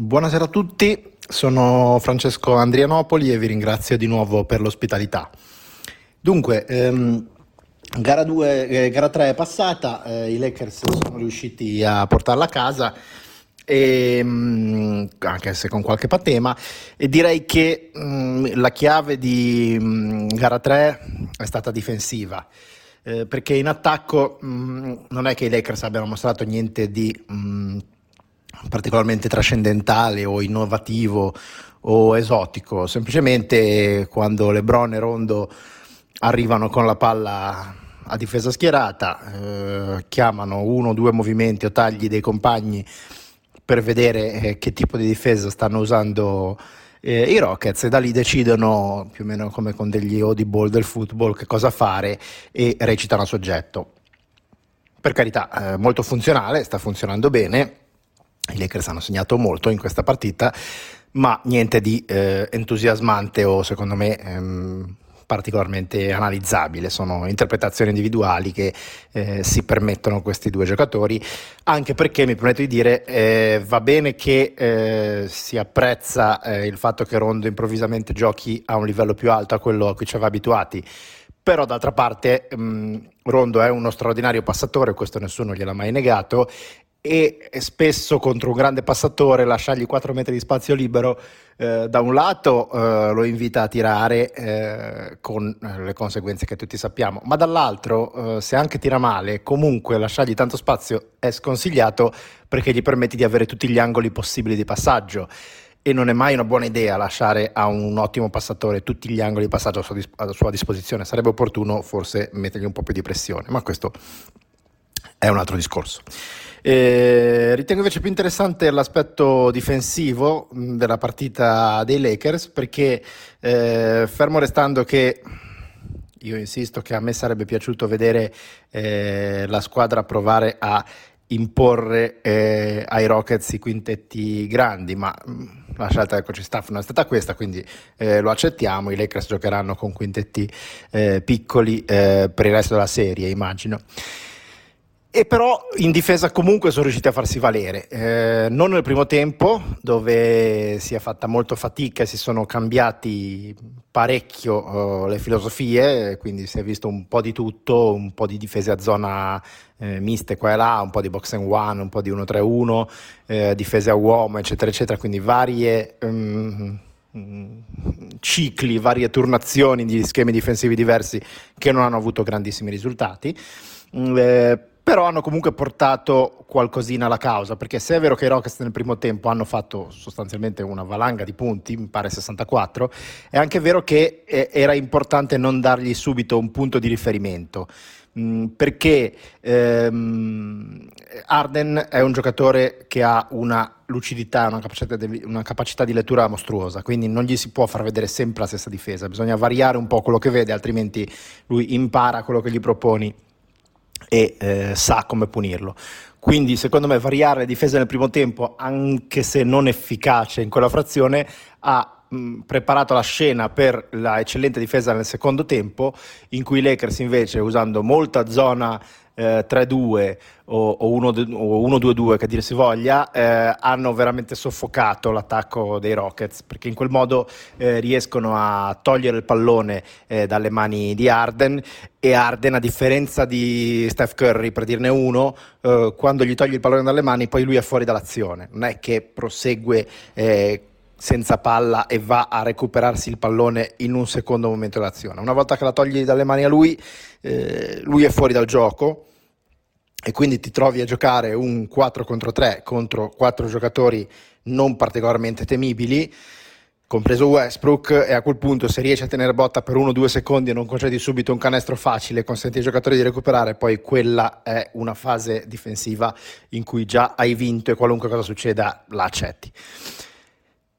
Buonasera a tutti, sono Francesco Andrianopoli e vi ringrazio di nuovo per l'ospitalità. Dunque, ehm, gara, 2, eh, gara 3 è passata, eh, i Lakers sono riusciti a portarla a casa, e, mh, mm, anche se con qualche patema, e direi che mh, mm, la chiave di mh, mm, gara 3 è stata difensiva. Eh, perché in attacco non è che i Lakers abbiano mostrato niente di particolarmente trascendentale o innovativo o esotico, semplicemente quando Lebron e Rondo arrivano con la palla a difesa schierata, eh, chiamano uno o due movimenti o tagli dei compagni per vedere eh, che tipo di difesa stanno usando eh, i Rockets e da lì decidono più o meno come con degli audible del football che cosa fare e recitano a soggetto. Per carità, eh, molto funzionale, sta funzionando bene, i Lakers hanno segnato molto in questa partita, ma niente di eh, entusiasmante o secondo me ehm, particolarmente analizzabile. Sono interpretazioni individuali che eh, si permettono questi due giocatori, anche perché mi permetto di dire eh, va bene che eh, si apprezza eh, il fatto che Rondo improvvisamente giochi a un livello più alto a quello a cui ci aveva abituati. Però d'altra parte mh, mm, Rondo è uno straordinario passatore, questo nessuno gliel'ha mai negato, e spesso contro un grande passatore lasciargli 4 metri di spazio libero eh, da un lato eh, lo invita a tirare eh, con eh, le conseguenze che tutti sappiamo ma dall'altro eh, se anche tira male comunque lasciargli tanto spazio è sconsigliato perché gli permette di avere tutti gli angoli possibili di passaggio. E non è mai una buona idea lasciare a un ottimo passatore tutti gli angoli di passaggio a sua, a sua disposizione. Sarebbe opportuno forse mettergli un po' più di pressione ma questo è un altro discorso eh, ritengo invece più interessante l'aspetto difensivo della partita dei Lakers perché eh, fermo restando che io insisto che a me sarebbe piaciuto vedere eh, la squadra provare a imporre eh, ai Rockets i quintetti grandi, ma la scelta del coach staff non è stata questa, quindi eh, lo accettiamo. I Lakers giocheranno con quintetti eh, piccoli per il resto della serie, immagino. E però in difesa comunque sono riusciti a farsi valere, eh, non nel primo tempo dove si è fatta molto fatica e si sono cambiati parecchio uh, le filosofie, quindi si è visto un po' di tutto, un po' di difese a zona eh, miste qua e là, un po' di box and one, un po' di 1-3-1, eh, difese a uomo, eccetera, eccetera, quindi varie... Um, cicli, varie turnazioni di schemi difensivi diversi che non hanno avuto grandissimi risultati. Mm, eh, però hanno comunque portato qualcosina alla causa, perché se è vero che i Rockets nel primo tempo hanno fatto sostanzialmente una valanga di punti, mi pare 64, è anche vero che eh, era importante non dargli subito un punto di riferimento, mm, perché ehm, Arden è un giocatore che ha una lucidità, una capacità, di, una capacità di lettura mostruosa, quindi non gli si può far vedere sempre la stessa difesa, bisogna variare un po' quello che vede, altrimenti lui impara quello che gli proponi e eh, sa come punirlo. Quindi secondo me variare le difese nel primo tempo, anche se non efficace in quella frazione, ha mh, preparato la scena per la eccellente difesa nel secondo tempo, in cui i Lakers invece usando molta zona eh, 3-2 o, o 1-2-2 che dir si voglia, eh, hanno veramente soffocato l'attacco dei Rockets perché in quel modo eh, riescono a togliere il pallone eh, dalle mani di Arden e Arden a differenza di Steph Curry per dirne uno, eh, quando gli toglie il pallone dalle mani poi lui è fuori dall'azione, non è che prosegue eh, senza palla e va a recuperarsi il pallone in un secondo momento dell'azione. Una volta che la togli dalle mani a lui, eh, lui è fuori dal gioco e quindi ti trovi a giocare un 4 contro 3 contro 4 giocatori non particolarmente temibili, compreso Westbrook, e a quel punto se riesci a tenere botta per 1-2 secondi e non concedi subito un canestro facile, consenti ai giocatori di recuperare, poi quella è una fase difensiva in cui già hai vinto e qualunque cosa succeda la accetti.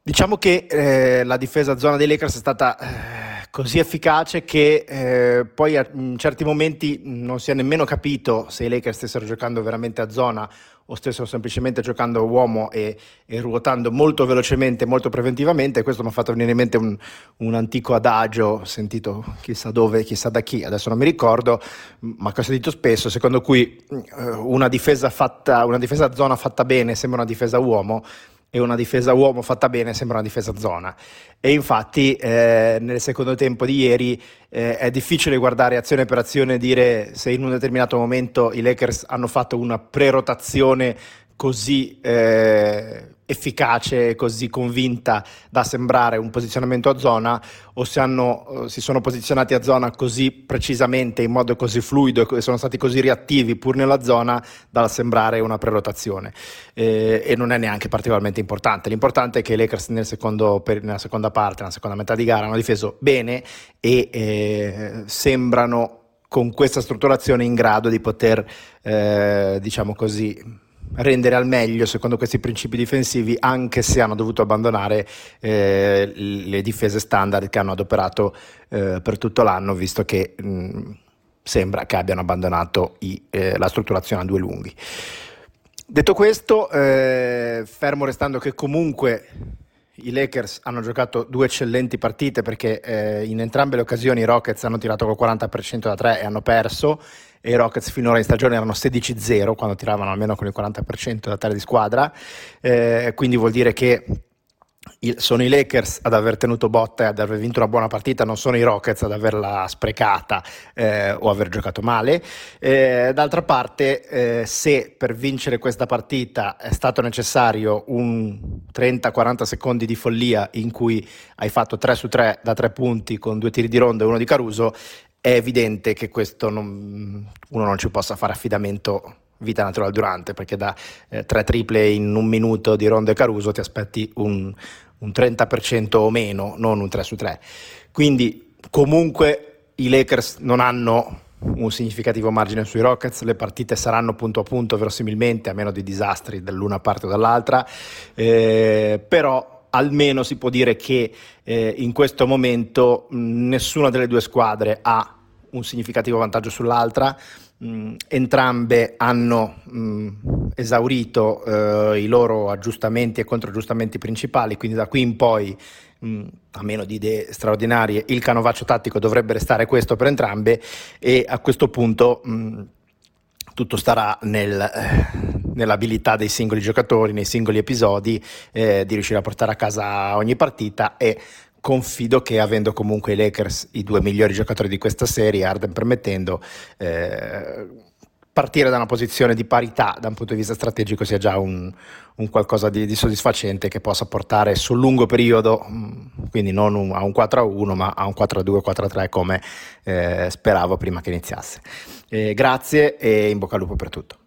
Diciamo che eh, la difesa zona dei Lakers è stata eh, così efficace che eh, poi in certi momenti non si è nemmeno capito se i Lakers stessero giocando veramente a zona o stessero semplicemente giocando a uomo e, e ruotando molto velocemente, molto preventivamente. Questo mi ha fatto venire in mente un, un, antico adagio sentito chissà dove, chissà da chi, adesso non mi ricordo, ma che ho sentito spesso, secondo cui eh, una difesa, fatta, una difesa a zona fatta bene sembra una difesa a uomo e una difesa uomo fatta bene sembra una difesa zona. E infatti eh, nel secondo tempo di ieri eh, è difficile guardare azione per azione e dire se in un determinato momento i Lakers hanno fatto una prerotazione così eh, efficace, così convinta da sembrare un posizionamento a zona o se hanno, eh, si sono posizionati a zona così precisamente, in modo così fluido e sono stati così reattivi pur nella zona da sembrare una prerotazione eh, e non è neanche particolarmente importante. L'importante è che i Lakers nel secondo, per, nella seconda parte, nella seconda metà di gara hanno difeso bene e eh, sembrano con questa strutturazione in grado di poter, eh, diciamo così, rendere al meglio secondo questi principi difensivi anche se hanno dovuto abbandonare eh, le difese standard che hanno adoperato eh, per tutto l'anno visto che mh, sembra che abbiano abbandonato i, eh, la strutturazione a due lunghi. Detto questo, eh, fermo restando che comunque i Lakers hanno giocato due eccellenti partite perché eh, in entrambe le occasioni i Rockets hanno tirato col 40% da 3 e hanno perso. E i Rockets finora in stagione erano 16-0 quando tiravano almeno con il 40% da 3 di squadra, eh, quindi vuol dire che sono i Lakers ad aver tenuto botta e ad aver vinto una buona partita, non sono i Rockets ad averla sprecata eh, o aver giocato male. Eh, d'altra parte, eh, se per vincere questa partita è stato necessario un 30-40 secondi di follia in cui hai fatto 3 su 3 da 3 punti con due tiri di ronda e uno di Caruso, è evidente che questo non, uno non ci possa fare affidamento vita naturale durante, perché da eh, tre triple in un minuto di Ronde Caruso ti aspetti un, un 30% o meno, non un 3 su 3. Quindi comunque i Lakers non hanno un significativo margine sui Rockets, le partite saranno punto a punto verosimilmente, a meno di disastri dall'una parte o dall'altra, eh, però almeno si può dire che eh, in questo momento mh, nessuna delle due squadre ha un significativo vantaggio sull'altra, mh, entrambe hanno mh, esaurito eh, i loro aggiustamenti e controaggiustamenti principali, quindi da qui in poi, mh, a meno di idee straordinarie, il canovaccio tattico dovrebbe restare questo per entrambe e a questo punto tutto starà nel, nell'abilità dei singoli giocatori, nei singoli episodi, eh, di riuscire a portare a casa ogni partita e confido che avendo comunque i Lakers i due migliori giocatori di questa serie, Arden permettendo, eh, partire da una posizione di parità da un punto di vista strategico sia già un, un qualcosa di, di, soddisfacente che possa portare sul lungo periodo, mm, quindi non un, a un 4-1 ma a un 4-2, 4-3 come eh, speravo prima che iniziasse. Eh, grazie e in bocca al lupo per tutto.